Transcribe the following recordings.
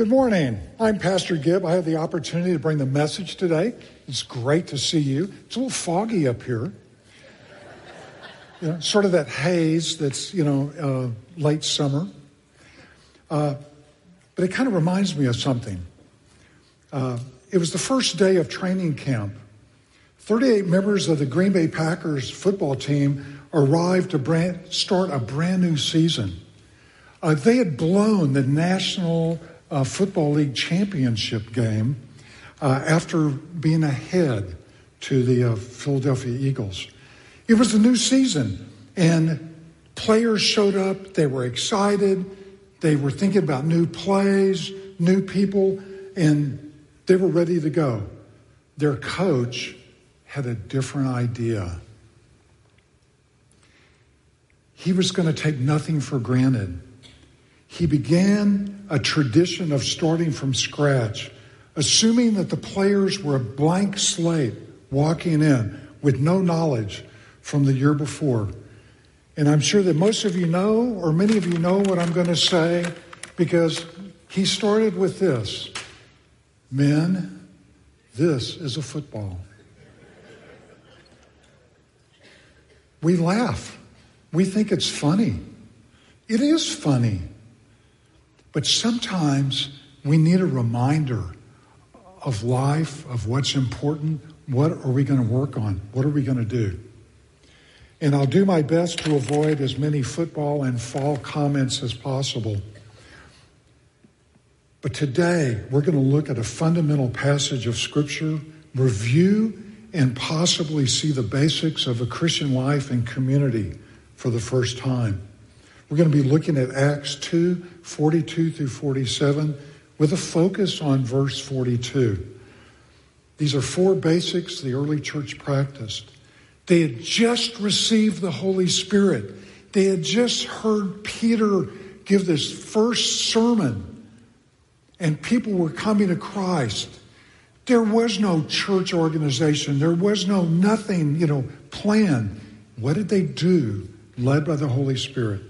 Good morning. I'm Pastor Gib. I have the opportunity to bring the message today. It's great to see you. It's a little foggy up here. You know, sort of that haze that's, you know, uh, late summer. Uh, but it kind of reminds me of something. Uh, it was the first day of training camp. 38 members of the Green Bay Packers football team arrived to brand, start a brand new season. Uh, they had blown the National uh, Football League championship game uh, after being ahead to the uh, Philadelphia Eagles. It was a new season, and players showed up. They were excited. They were thinking about new plays, new people, and they were ready to go. Their coach had a different idea. He was going to take nothing for granted. He began a tradition of starting from scratch, assuming that the players were a blank slate walking in with no knowledge from the year before. And I'm sure that most of you know, or many of you know, what I'm going to say because he started with this Men, this is a football. We laugh. We think it's funny. It is funny. But sometimes we need a reminder of life, of what's important. What are we going to work on? What are we going to do? And I'll do my best to avoid as many football and fall comments as possible. But today, we're going to look at a fundamental passage of Scripture, review, and possibly see the basics of a Christian life and community for the first time. We're going to be looking at Acts 2 42 through 47 with a focus on verse 42. These are four basics the early church practiced. They had just received the Holy Spirit. They had just heard Peter give this first sermon, and people were coming to Christ. There was no church organization. There was no nothing, you know, plan. What did they do, led by the Holy Spirit?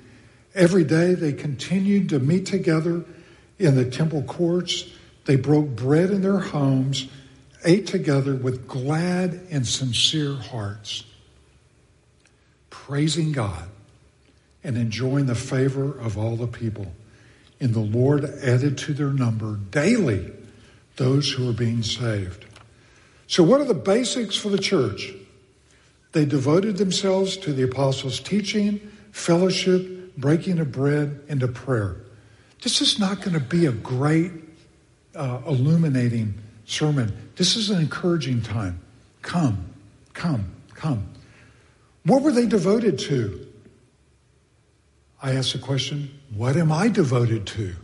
Every day they continued to meet together in the temple courts. They broke bread in their homes, ate together with glad and sincere hearts, praising God and enjoying the favor of all the people. And the Lord added to their number daily those who were being saved. So, what are the basics for the church? They devoted themselves to the apostles' teaching, fellowship, breaking of bread, into prayer. This is not going to be a great, uh, illuminating sermon. This is an encouraging time. Come, come, come. What were they devoted to? I ask the question, what am I devoted to?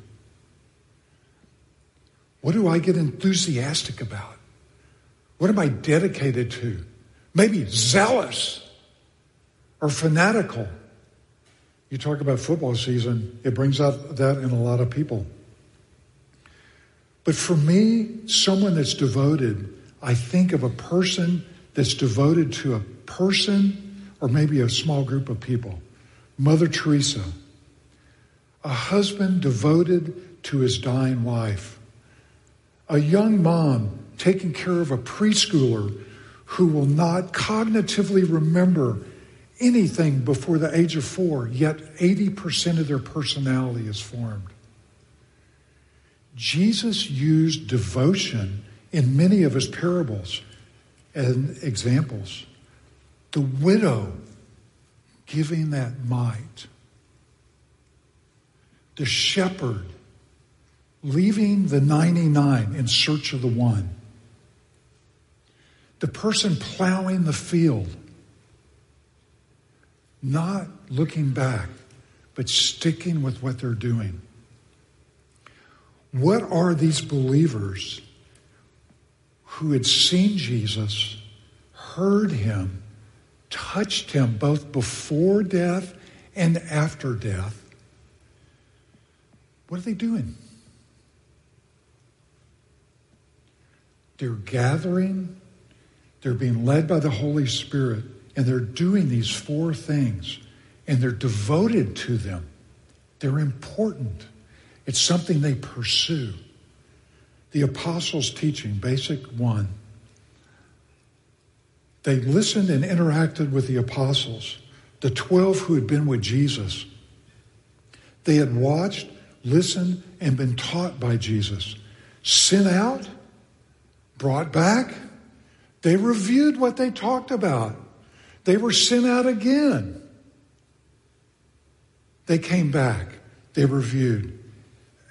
What do I get enthusiastic about? What am I dedicated to? Maybe zealous or fanatical. You talk about football season, it brings out that in a lot of people. But for me, someone that's devoted, I think of a person that's devoted to a person or maybe a small group of people. Mother Teresa, a husband devoted to his dying wife, a young mom taking care of a preschooler who will not cognitively remember anything before the age of four, yet 80% of their personality is formed. Jesus used devotion in many of his parables and examples. The widow giving that mite, the shepherd leaving the 99 in search of the one, the person plowing the field not looking back, but sticking with what they're doing. What are these believers who had seen Jesus, heard him, touched him both before death and after death. What are they doing? They're gathering, they're being led by the Holy Spirit, and they're doing these four things, and they're devoted to them. They're important. It's something they pursue. The apostles' teaching, basic one. They listened and interacted with the apostles, the 12 who had been with Jesus. They had watched, listened, and been taught by Jesus. Sent out, brought back. They reviewed what they talked about. They were sent out again. They came back. They reviewed.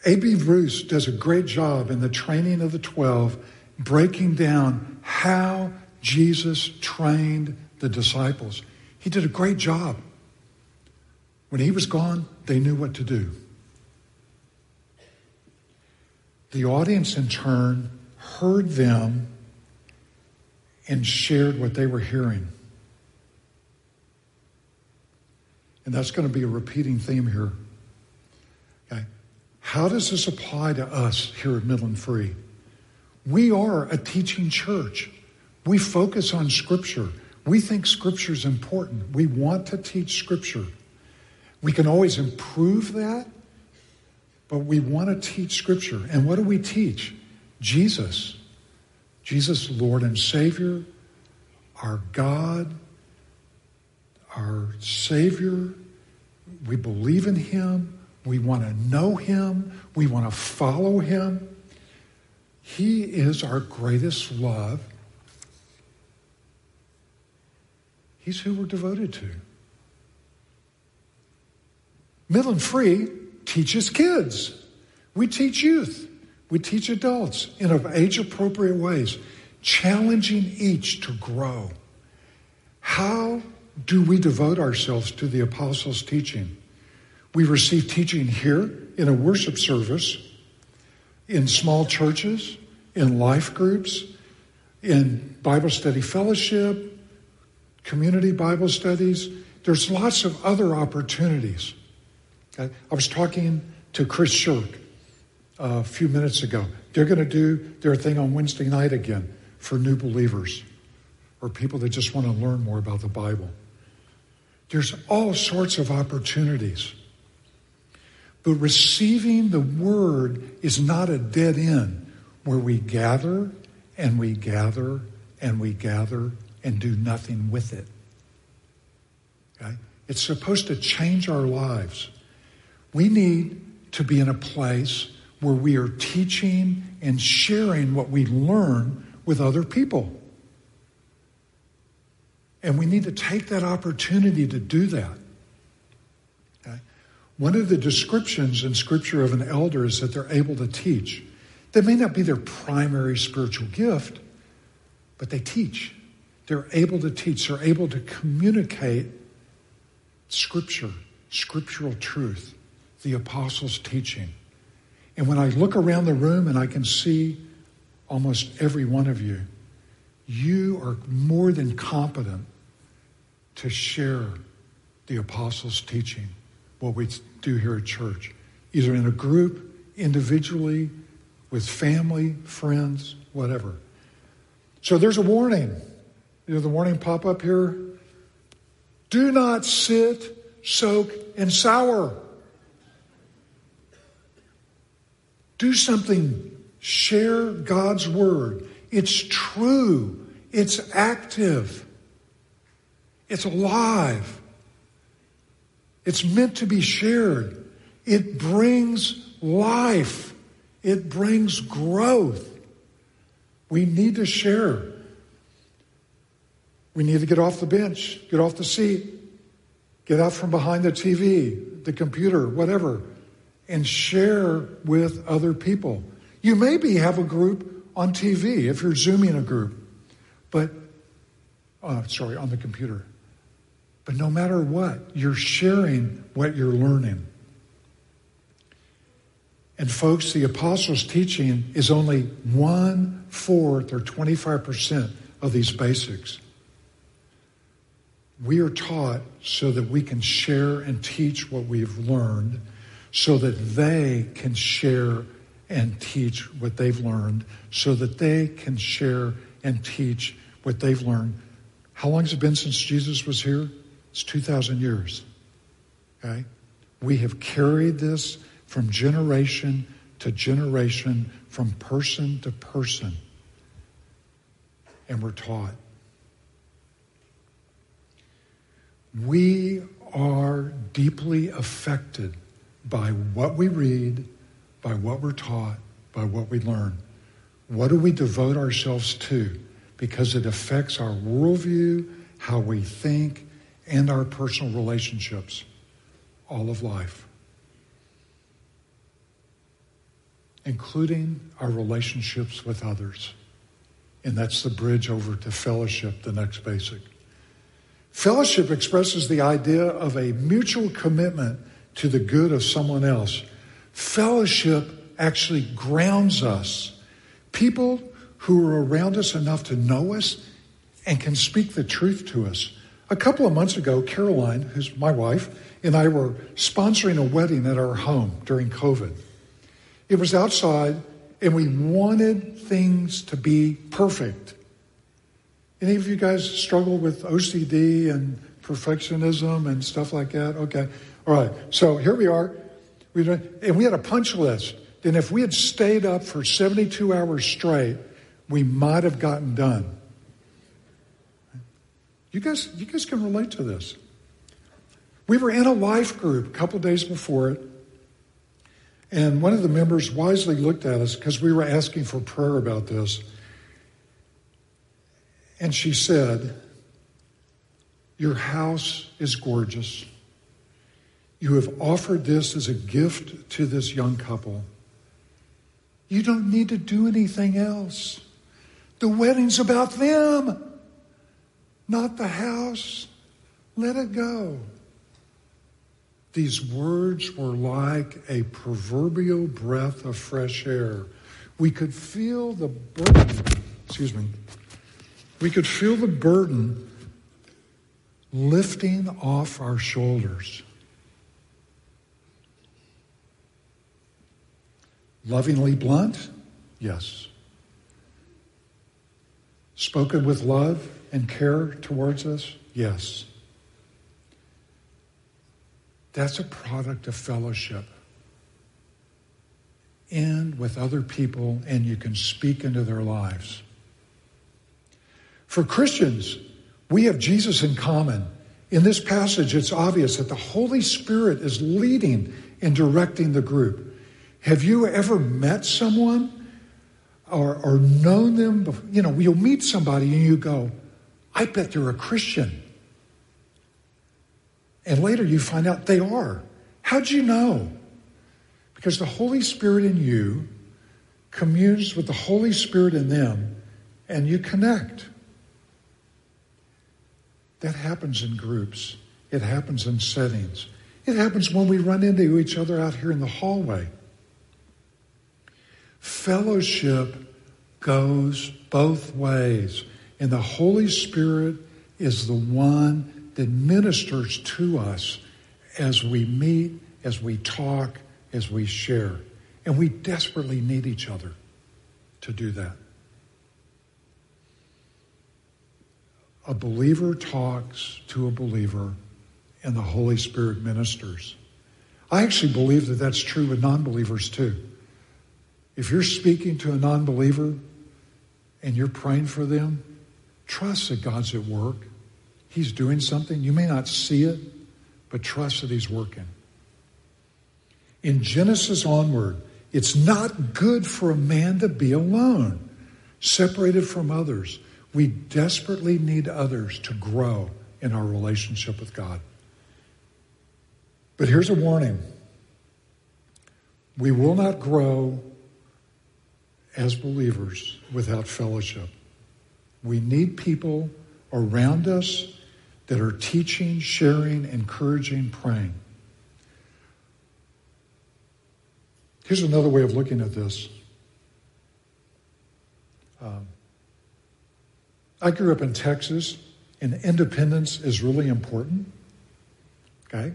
A.B. Bruce does a great job in the training of the 12, breaking down how Jesus trained the disciples. He did a great job. When he was gone, they knew what to do. The audience, in turn, heard them and shared what they were hearing. And that's going to be a repeating theme here. Okay. How does this apply to us here at Midland Free? We are a teaching church. We focus on Scripture. We think Scripture is important. We want to teach Scripture. We can always improve that, but we want to teach Scripture. And what do we teach? Jesus. Jesus, Lord and Savior, our God, our Savior. We believe in Him. We want to know him. We want to follow him. He is our greatest love. He's who we're devoted to. Midland Free teaches kids. We teach youth. We teach adults in age appropriate ways, challenging each to grow. How do we devote ourselves to the apostles' teaching? We receive teaching here in a worship service, in small churches, in life groups, in Bible study fellowship, community Bible studies. There's lots of other opportunities. I was talking to Chris Shirk uh, a few minutes ago. They're going to do their thing on Wednesday night again for new believers or people that just want to learn more about the Bible. There's all sorts of opportunities. But receiving the word is not a dead end where we gather and we gather and we gather and do nothing with it. Okay? It's supposed to change our lives. We need to be in a place where we are teaching and sharing what we learn with other people. And we need to take that opportunity to do that. One of the descriptions in Scripture of an elder is that they're able to teach. That may not be their primary spiritual gift, but they teach. They're able to teach. They're able to communicate Scripture, scriptural truth, the apostles' teaching. And when I look around the room and I can see almost every one of you, you are more than competent to share the apostles' teaching what we do here at church, either in a group, individually, with family, friends, whatever. So there's a warning. You know, the warning pop up here. Do not sit, soak, and sour. Do something. Share God's word. It's true. It's active. It's alive. It's meant to be shared. It brings life. It brings growth. We need to share. We need to get off the bench, get off the seat, get out from behind the TV, the computer, whatever, and share with other people. You maybe have a group on TV if you're Zooming a group, but, uh, sorry, on the computer. But no matter what, you're sharing what you're learning. And folks, the apostles' teaching is only one fourth or 25% of these basics. We are taught so that we can share and teach what we've learned, so that they can share and teach what they've learned, so that they can share and teach what they've learned. How long has it been since Jesus was here? It's 2,000 years. Okay? We have carried this from generation to generation, from person to person. And we're taught. We are deeply affected by what we read, by what we're taught, by what we learn. What do we devote ourselves to? Because it affects our worldview, how we think, and our personal relationships, all of life, including our relationships with others. And that's the bridge over to fellowship, the next basic. Fellowship expresses the idea of a mutual commitment to the good of someone else. Fellowship actually grounds us. People who are around us enough to know us and can speak the truth to us. A couple of months ago, Caroline, who's my wife, and I were sponsoring a wedding at our home during COVID. It was outside, and we wanted things to be perfect. Any of you guys struggle with OCD and perfectionism and stuff like that? Okay. All right. So here we are. We and we had a punch list. And if we had stayed up for 72 hours straight, we might have gotten done. You guys, you guys can relate to this. We were in a life group a couple days before it, and one of the members wisely looked at us because we were asking for prayer about this. And she said, Your house is gorgeous. You have offered this as a gift to this young couple. You don't need to do anything else. The wedding's about them, not the house. Let it go. These words were like a proverbial breath of fresh air. We could feel the burden, excuse me, we could feel the burden lifting off our shoulders. Lovingly blunt? Yes. Spoken with love and care towards us? Yes. That's a product of fellowship. And with other people, and you can speak into their lives. For Christians, we have Jesus in common. In this passage, it's obvious that the Holy Spirit is leading and directing the group. Have you ever met someone or, or known them? You know, you'll meet somebody and you go, I bet they're a Christian. And later you find out they are. How'd you know? Because the Holy Spirit in you communes with the Holy Spirit in them and you connect. That happens in groups. It happens in settings. It happens when we run into each other out here in the hallway. Fellowship goes both ways, and the Holy Spirit is the one that ministers to us as we meet, as we talk, as we share. And we desperately need each other to do that. A believer talks to a believer, and the Holy Spirit ministers. I actually believe that that's true with non believers too. If you're speaking to a non believer and you're praying for them, trust that God's at work. He's doing something. You may not see it, but trust that He's working. In Genesis onward, it's not good for a man to be alone, separated from others. We desperately need others to grow in our relationship with God. But here's a warning we will not grow as believers without fellowship. We need people around us that are teaching, sharing, encouraging, praying. Here's another way of looking at this. Um, I grew up in Texas, and independence is really important. Okay?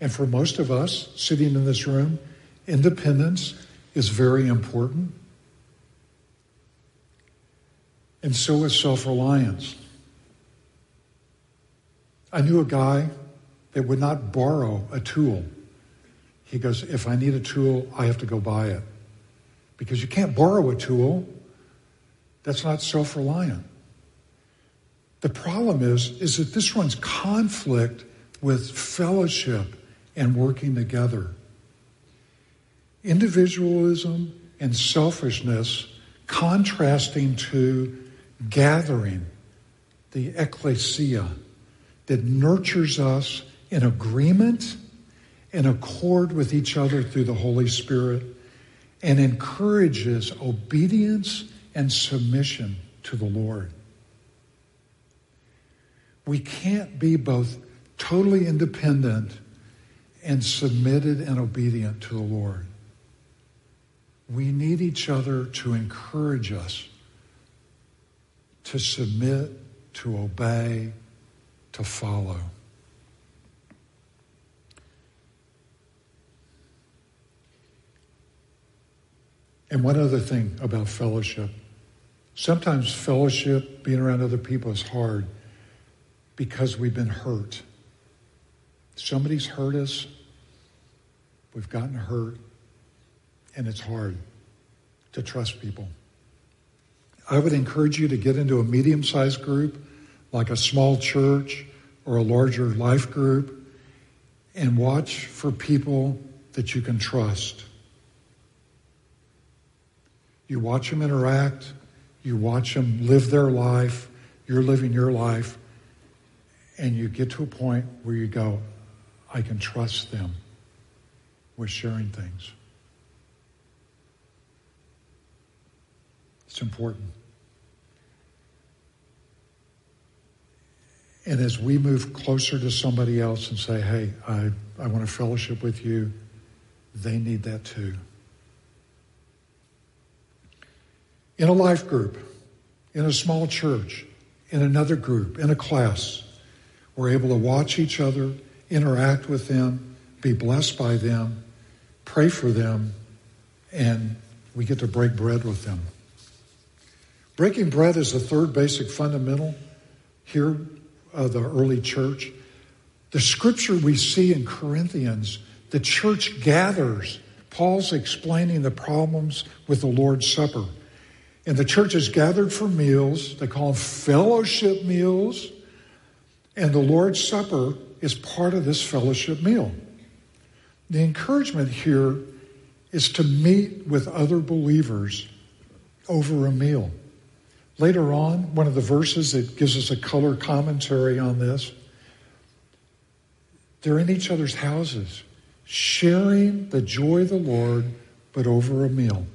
And for most of us sitting in this room, independence is very important. And so is self reliance. I knew a guy that would not borrow a tool. He goes, If I need a tool, I have to go buy it. Because you can't borrow a tool. That's not self reliant. The problem is, is that this runs conflict with fellowship and working together. Individualism and selfishness contrasting to gathering, the ecclesia, that nurtures us in agreement and accord with each other through the Holy Spirit and encourages obedience and submission to the Lord. We can't be both totally independent and submitted and obedient to the Lord. We need each other to encourage us to submit, to obey, to follow. And one other thing about fellowship. Sometimes fellowship, being around other people, is hard because we've been hurt. Somebody's hurt us, we've gotten hurt, and it's hard to trust people. I would encourage you to get into a medium sized group, like a small church or a larger life group, and watch for people that you can trust. You watch them interact, you watch them live their life, you're living your life, and you get to a point where you go, I can trust them with sharing things. It's important. And as we move closer to somebody else and say, hey, I, I want to fellowship with you, they need that too. In a life group, in a small church, in another group, in a class, we're able to watch each other, interact with them, be blessed by them, pray for them, and we get to break bread with them. Breaking bread is the third basic fundamental here of the early church. The scripture we see in Corinthians, the church gathers. Paul's explaining the problems with the Lord's Supper. And the church is gathered for meals. They call them fellowship meals. And the Lord's Supper is part of this fellowship meal. The encouragement here is to meet with other believers over a meal. Later on, one of the verses that gives us a color commentary on this, they're in each other's houses, sharing the joy of the Lord, but over a meal.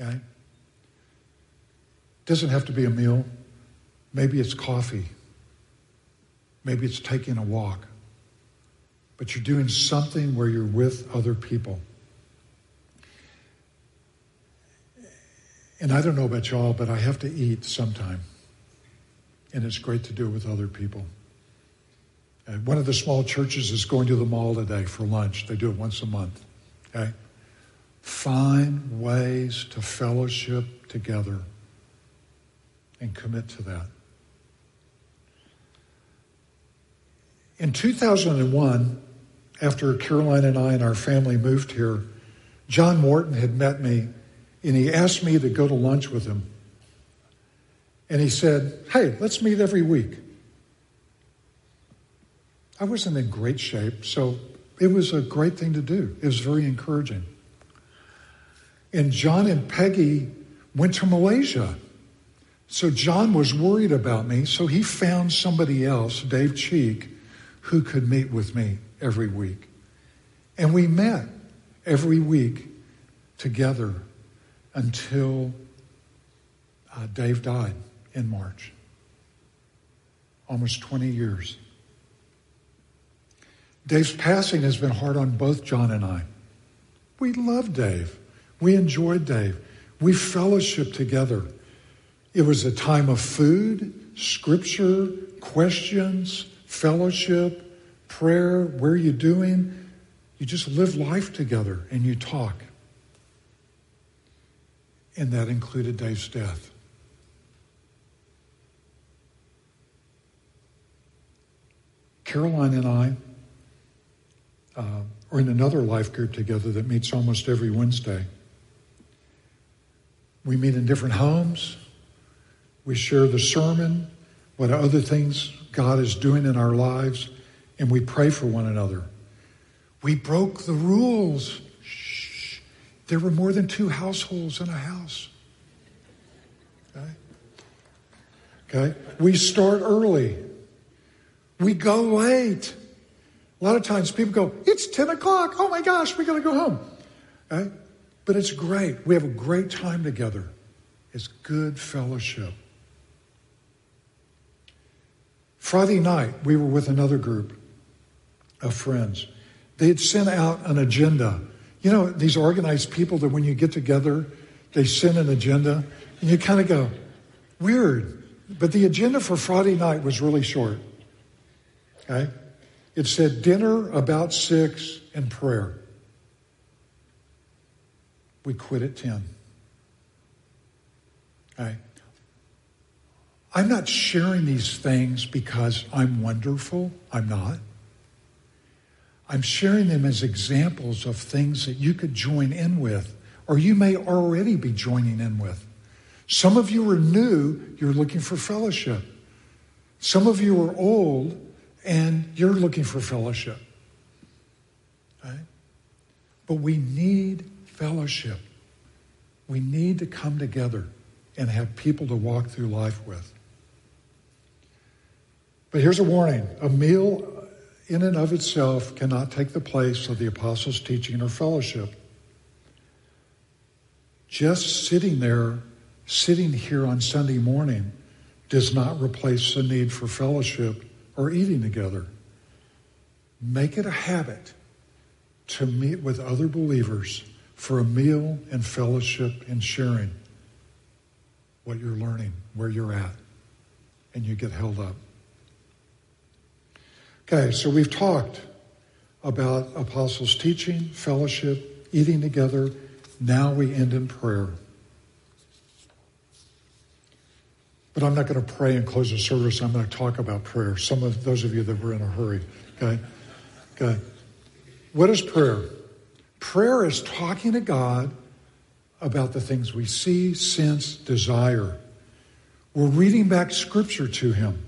Okay? Doesn't have to be a meal. Maybe it's coffee. Maybe it's taking a walk. But you're doing something where you're with other people. And I don't know about y'all, but I have to eat sometime. And it's great to do it with other people. And one of the small churches is going to the mall today for lunch. They do it once a month. Okay? Find ways to fellowship together and commit to that. In 2001, after Caroline and I and our family moved here, John Morton had met me and he asked me to go to lunch with him. And he said, Hey, let's meet every week. I wasn't in great shape, so it was a great thing to do. It was very encouraging. And John and Peggy went to Malaysia. So John was worried about me, so he found somebody else, Dave Cheek, who could meet with me every week. And we met every week together until uh, Dave died in March. Almost 20 years. Dave's passing has been hard on both John and I. We love Dave. We enjoyed Dave. We fellowship together. It was a time of food, scripture, questions, fellowship, prayer. Where are you doing? You just live life together and you talk. And that included Dave's death. Caroline and I uh, are in another life group together that meets almost every Wednesday. We meet in different homes. We share the sermon, what other things God is doing in our lives, and we pray for one another. We broke the rules. There were more than two households in a house. Okay? Okay? We start early. We go late. A lot of times people go, it's 10 o'clock. Oh my gosh, we got to go home. Okay? But it's great. We have a great time together. It's good fellowship. Friday night, we were with another group of friends. They had sent out an agenda. You know, these organized people that when you get together, they send an agenda, and you kind of go, weird. But the agenda for Friday night was really short. Okay? It said dinner about six and prayer. We quit at 10. Okay? I'm not sharing these things because I'm wonderful. I'm not. I'm sharing them as examples of things that you could join in with, or you may already be joining in with. Some of you are new, you're looking for fellowship. Some of you are old, and you're looking for fellowship. Right? But we need fellowship. We need to come together and have people to walk through life with. But here's a warning a meal in and of itself cannot take the place of the apostles' teaching or fellowship. Just sitting there, sitting here on Sunday morning, does not replace the need for fellowship or eating together. Make it a habit to meet with other believers for a meal and fellowship and sharing what you're learning, where you're at, and you get held up. Okay, so we've talked about apostles' teaching, fellowship, eating together. Now we end in prayer. But I'm not going to pray and close the service. I'm going to talk about prayer. Some of those of you that were in a hurry. Okay? Okay. What is prayer? Prayer is talking to God about the things we see, sense, desire. We're reading back scripture to Him.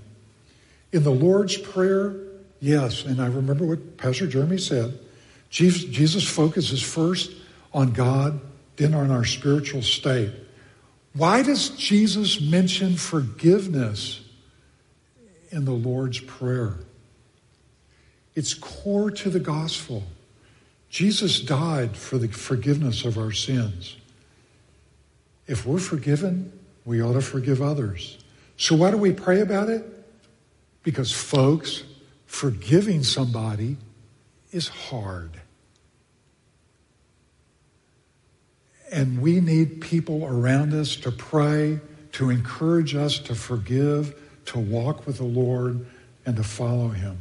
In the Lord's Prayer, yes, and I remember what Pastor Jeremy said. Jesus, focuses first on God, then on our spiritual state. Why does Jesus mention forgiveness in the Lord's Prayer? It's core to the gospel. Jesus died for the forgiveness of our sins. If we're forgiven, we ought to forgive others. So, why do we pray about it? Because, folks, forgiving somebody is hard. And we need people around us to pray, to encourage us to forgive, to walk with the Lord, and to follow Him.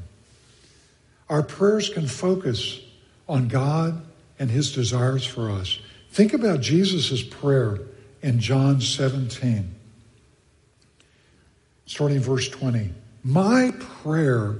Our prayers can focus on God and His desires for us. Think about Jesus' prayer in John 17, starting verse 20. My prayer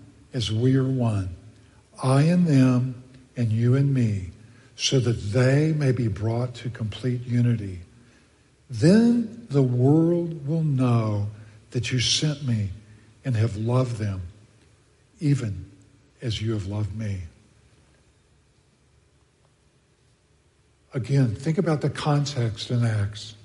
as we are one. I and them, and you and me so that they may be brought to complete unity. Then the world will know that you sent me and have loved them, even as you have loved me. Again, think about the context in Acts.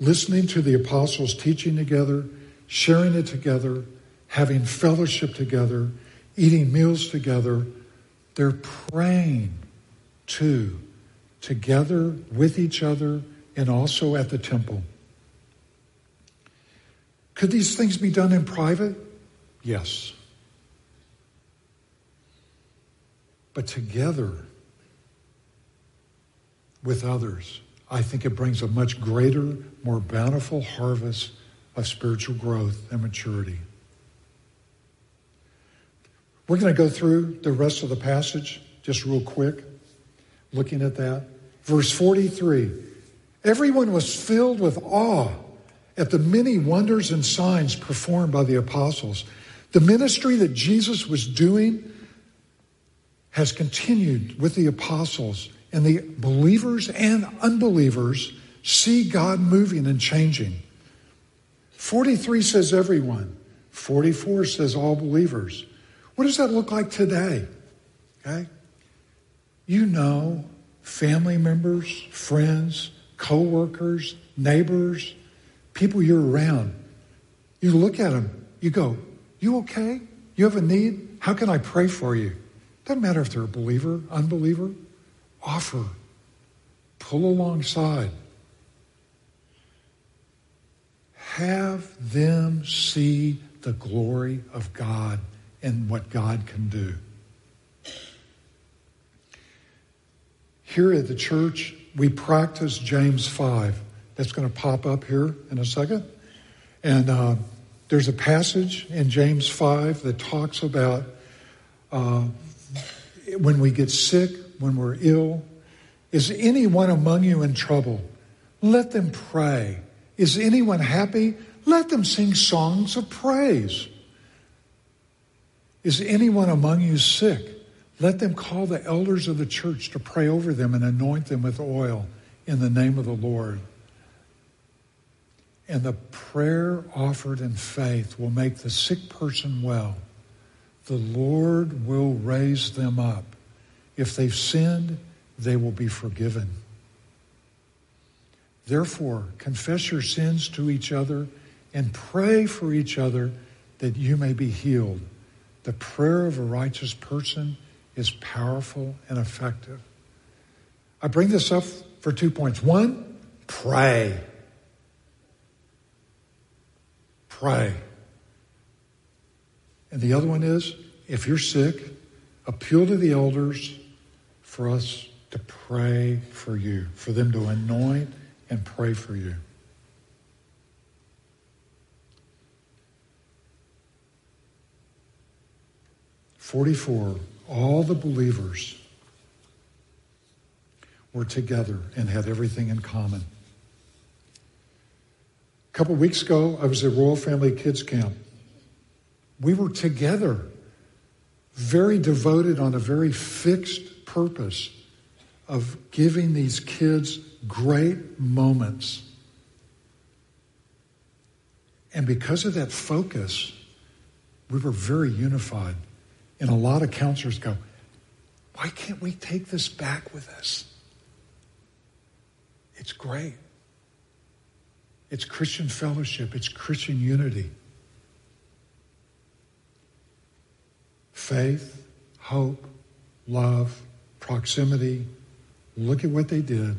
Listening to the apostles teaching together, sharing it together, having fellowship together, eating meals together. They're praying too, together with each other and also at the temple. Could these things be done in private? Yes. But together with others, I think it brings a much greater, more bountiful harvest of spiritual growth and maturity. We're going to go through the rest of the passage just real quick, looking at that. Verse 43 Everyone was filled with awe at the many wonders and signs performed by the apostles. The ministry that Jesus was doing has continued with the apostles, and the believers and unbelievers see God moving and changing. 43 says everyone, 44 says all believers. What does that look like today? Okay? You know, family members, friends, co-workers, neighbors, people you're around. You look at them, you go, You okay? You have a need? How can I pray for you? Doesn't matter if they're a believer, unbeliever. Offer. Pull alongside. Have them see the glory of God and what God can do. Here at the church, we practice James 5. That's going to pop up here in a second. And uh, there's a passage in James 5 that talks about uh, when we get sick, when we're ill. Is anyone among you in trouble? Let them pray. Is anyone happy? Let them sing songs of praise. Is anyone among you sick? Let them call the elders of the church to pray over them and anoint them with oil in the name of the Lord. And the prayer offered in faith will make the sick person well. The Lord will raise them up. If they've sinned, they will be forgiven. Therefore, confess your sins to each other and pray for each other that you may be healed. The prayer of a righteous person is powerful and effective. I bring this up for two points. One, pray. Pray. And the other one is if you're sick, appeal to the elders for us to pray for you, for them to anoint and pray for you. 44, all the believers were together and had everything in common. A couple weeks ago, I was at Royal Family Kids Camp. We were together, very devoted on a very fixed purpose of giving these kids great moments. And because of that focus, we were very unified. And a lot of counselors go, why can't we take this back with us? It's great. It's Christian fellowship, it's Christian unity. Faith, hope, love, proximity. Look at what they did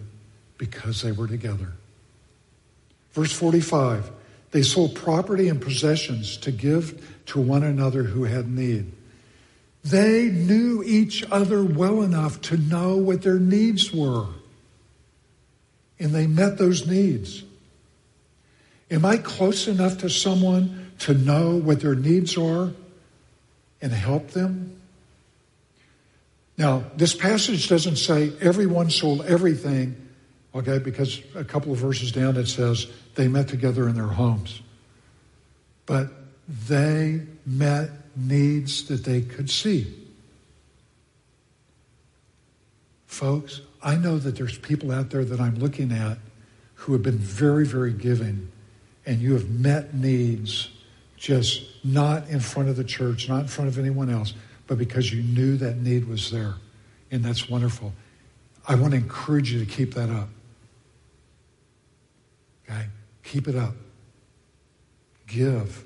because they were together. Verse 45 they sold property and possessions to give to one another who had need. They knew each other well enough to know what their needs were. And they met those needs. Am I close enough to someone to know what their needs are and help them? Now, this passage doesn't say everyone sold everything, okay, because a couple of verses down it says they met together in their homes. But they met needs that they could see. Folks, I know that there's people out there that I'm looking at who have been very, very giving, and you have met needs just not in front of the church, not in front of anyone else, but because you knew that need was there. And that's wonderful. I want to encourage you to keep that up. Okay? Keep it up. Give.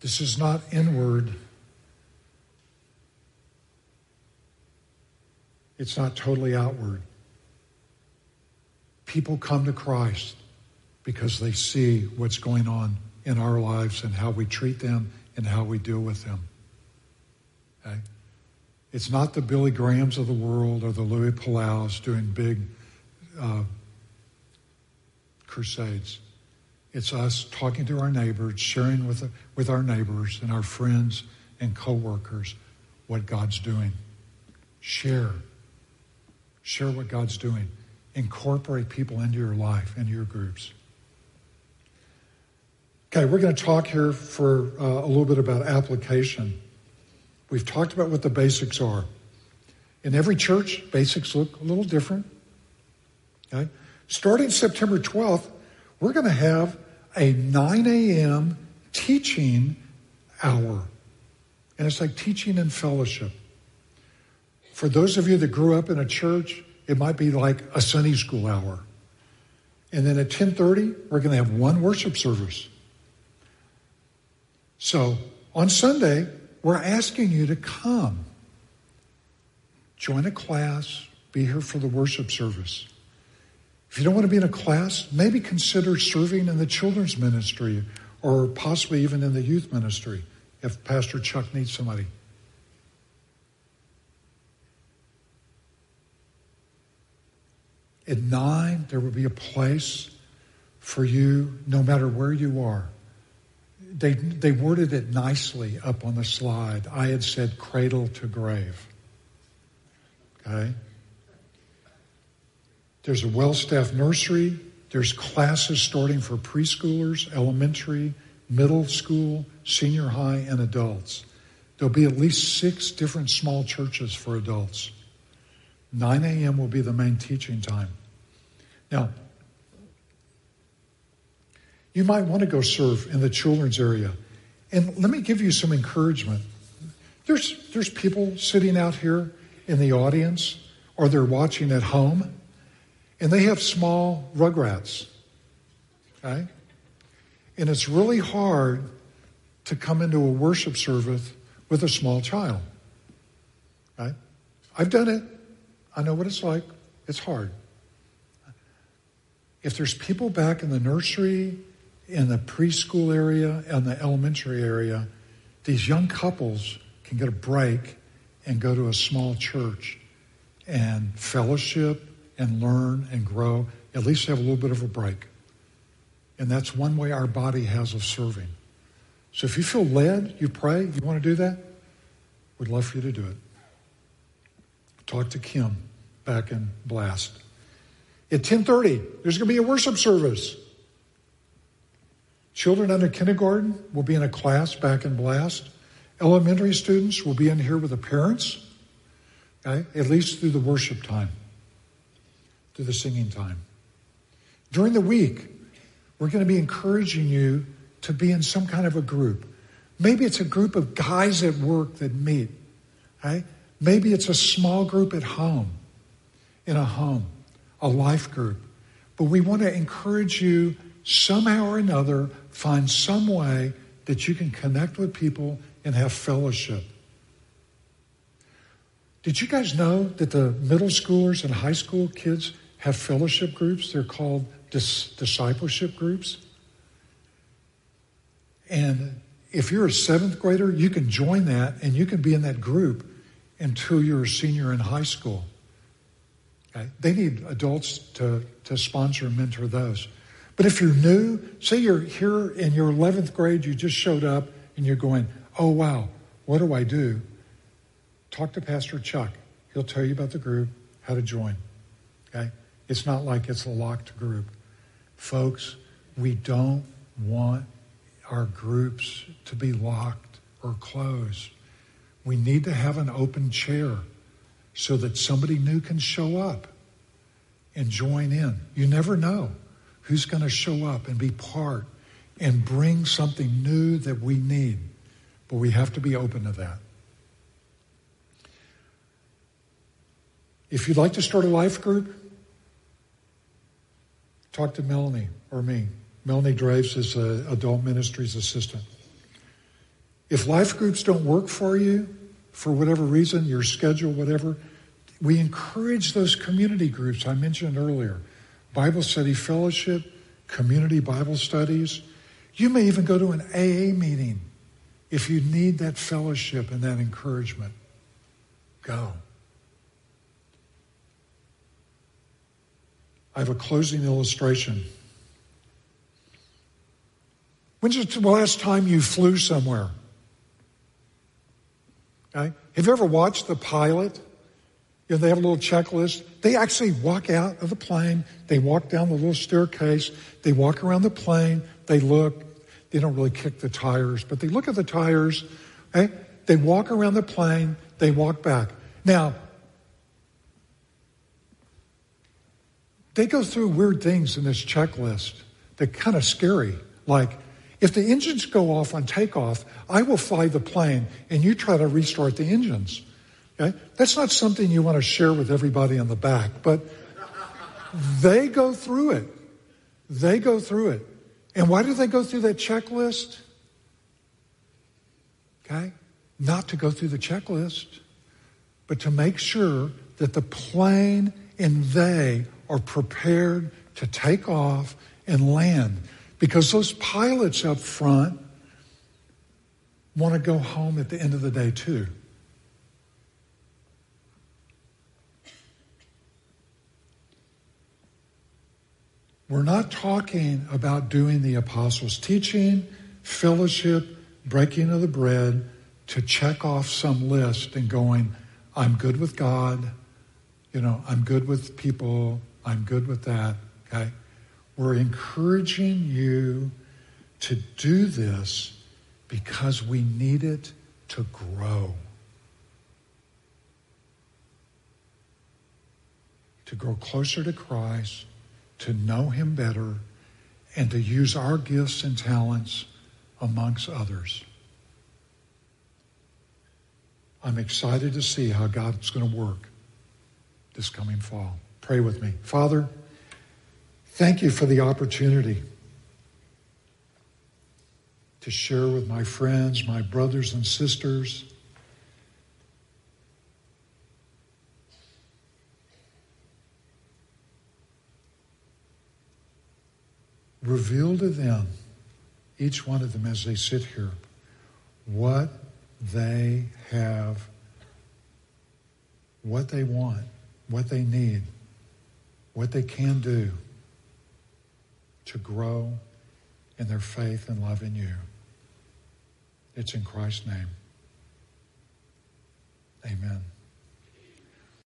This is not inward. It's not totally outward. People come to Christ because they see what's going on in our lives and how we treat them and how we deal with them. Okay? It's not the Billy Grahams of the world or the Luis Palaus doing big uh, crusades. It's us talking to our neighbors, sharing with, with our neighbors and our friends and coworkers what God's doing. Share. Share what God's doing. Incorporate people into your life, into your groups. Okay, we're going to talk here for uh, a little bit about application. We've talked about what the basics are. In every church, basics look a little different. Okay? Starting September 12th, we're going to have a 9 a.m. teaching hour. And it's like teaching and fellowship. For those of you that grew up in a church, it might be like a Sunday school hour. And then at 10:30, we're going to have one worship service. So, on Sunday, we're asking you to come. Join a class, be here for the worship service. If you don't want to be in a class, maybe consider serving in the children's ministry or possibly even in the youth ministry if Pastor Chuck needs somebody. At nine, there will be a place for you no matter where you are they, they worded it nicely up on the slide. I had said cradle to grave. Okay? There's a well staffed nursery. There's classes starting for preschoolers, elementary, middle school, senior high, and adults. There'll be at least six different small churches for adults. 9 a.m. will be the main teaching time. Now, you might want to go serve in the children's area. And let me give you some encouragement. There's, there's people sitting out here in the audience or they're watching at home and they have small rugrats. Okay? And it's really hard to come into a worship service with a small child. Right? I've done it. I know what it's like. It's hard. If there's people back in the nursery in the preschool area and the elementary area, these young couples can get a break and go to a small church and fellowship and learn and grow, at least have a little bit of a break. And that's one way our body has of serving. So if you feel led, you pray, you want to do that, we'd love for you to do it. Talk to Kim back in Blast. At 10:30, there's going to be a worship service. Children under kindergarten will be in a class back in Blast. Elementary students will be in here with the parents, okay, at least through the worship time, through the singing time. During the week, we're going to be encouraging you to be in some kind of a group. Maybe it's a group of guys at work that meet. Maybe it's a small group at home, in a home, a life group. But we want to encourage you somehow or another Find some way that you can connect with people and have fellowship. Did you guys know that the middle schoolers and high school kids have fellowship groups? They're called dis- discipleship groups. And if you're a seventh grader, you can join that and you can be in that group until you're a senior in high school. Okay? They need adults to, to sponsor and mentor those. But if you're new, say you're here in your 11th grade, you just showed up and you're going, oh, wow, what do I do? Talk to Pastor Chuck. He'll tell you about the group, how to join. Okay? It's not like it's a locked group. Folks, we don't want our groups to be locked or closed. We need to have an open chair so that somebody new can show up and join in. You never know who's going to show up and be part and bring something new that we need. But we have to be open to that. If you'd like to start a life group, talk to Melanie or me. Melanie Draves is an adult ministries assistant. If life groups don't work for you, for whatever reason, your schedule, whatever, we encourage those community groups I mentioned earlier Bible study fellowship, community Bible studies. You may even go to an AA meeting if you need that fellowship and that encouragement. Go. I have a closing illustration. When's the last time you flew somewhere? Okay? Have you ever watched the pilot? You know, they have a little checklist. They actually walk out of the plane. They walk down the little staircase. They walk around the plane. They look. They don't really kick the tires, but they look at the tires. Okay? They walk around the plane. They walk back. Now, they go through weird things in this checklist that kind of scary. Like, if the engines go off on takeoff, I will fly the plane and you try to restart the engines. Okay? That's not something you want to share with everybody in the back, but they go through it. They go through it. And why do they go through that checklist? Okay? Not to go through the checklist, but to make sure that the plane and they are prepared to take off and land. Because those pilots up front want to go home at the end of the day, too. We're not talking about doing the apostles' teaching, fellowship, breaking of the bread to check off some list and going, I'm good with God, you know, I'm good with people, I'm good with that, okay? We're encouraging you to do this because we need it to grow. To grow closer to Christ, to know Him better, and to use our gifts and talents amongst others. I'm excited to see how God's going to work this coming fall. Pray with me. Father, thank you for the opportunity to share with my friends, my brothers and sisters. Reveal to them, each one of them as they sit here, what they have, what they want, what they need what they can do to grow in their faith and love in you. It's in Christ's name. Amen.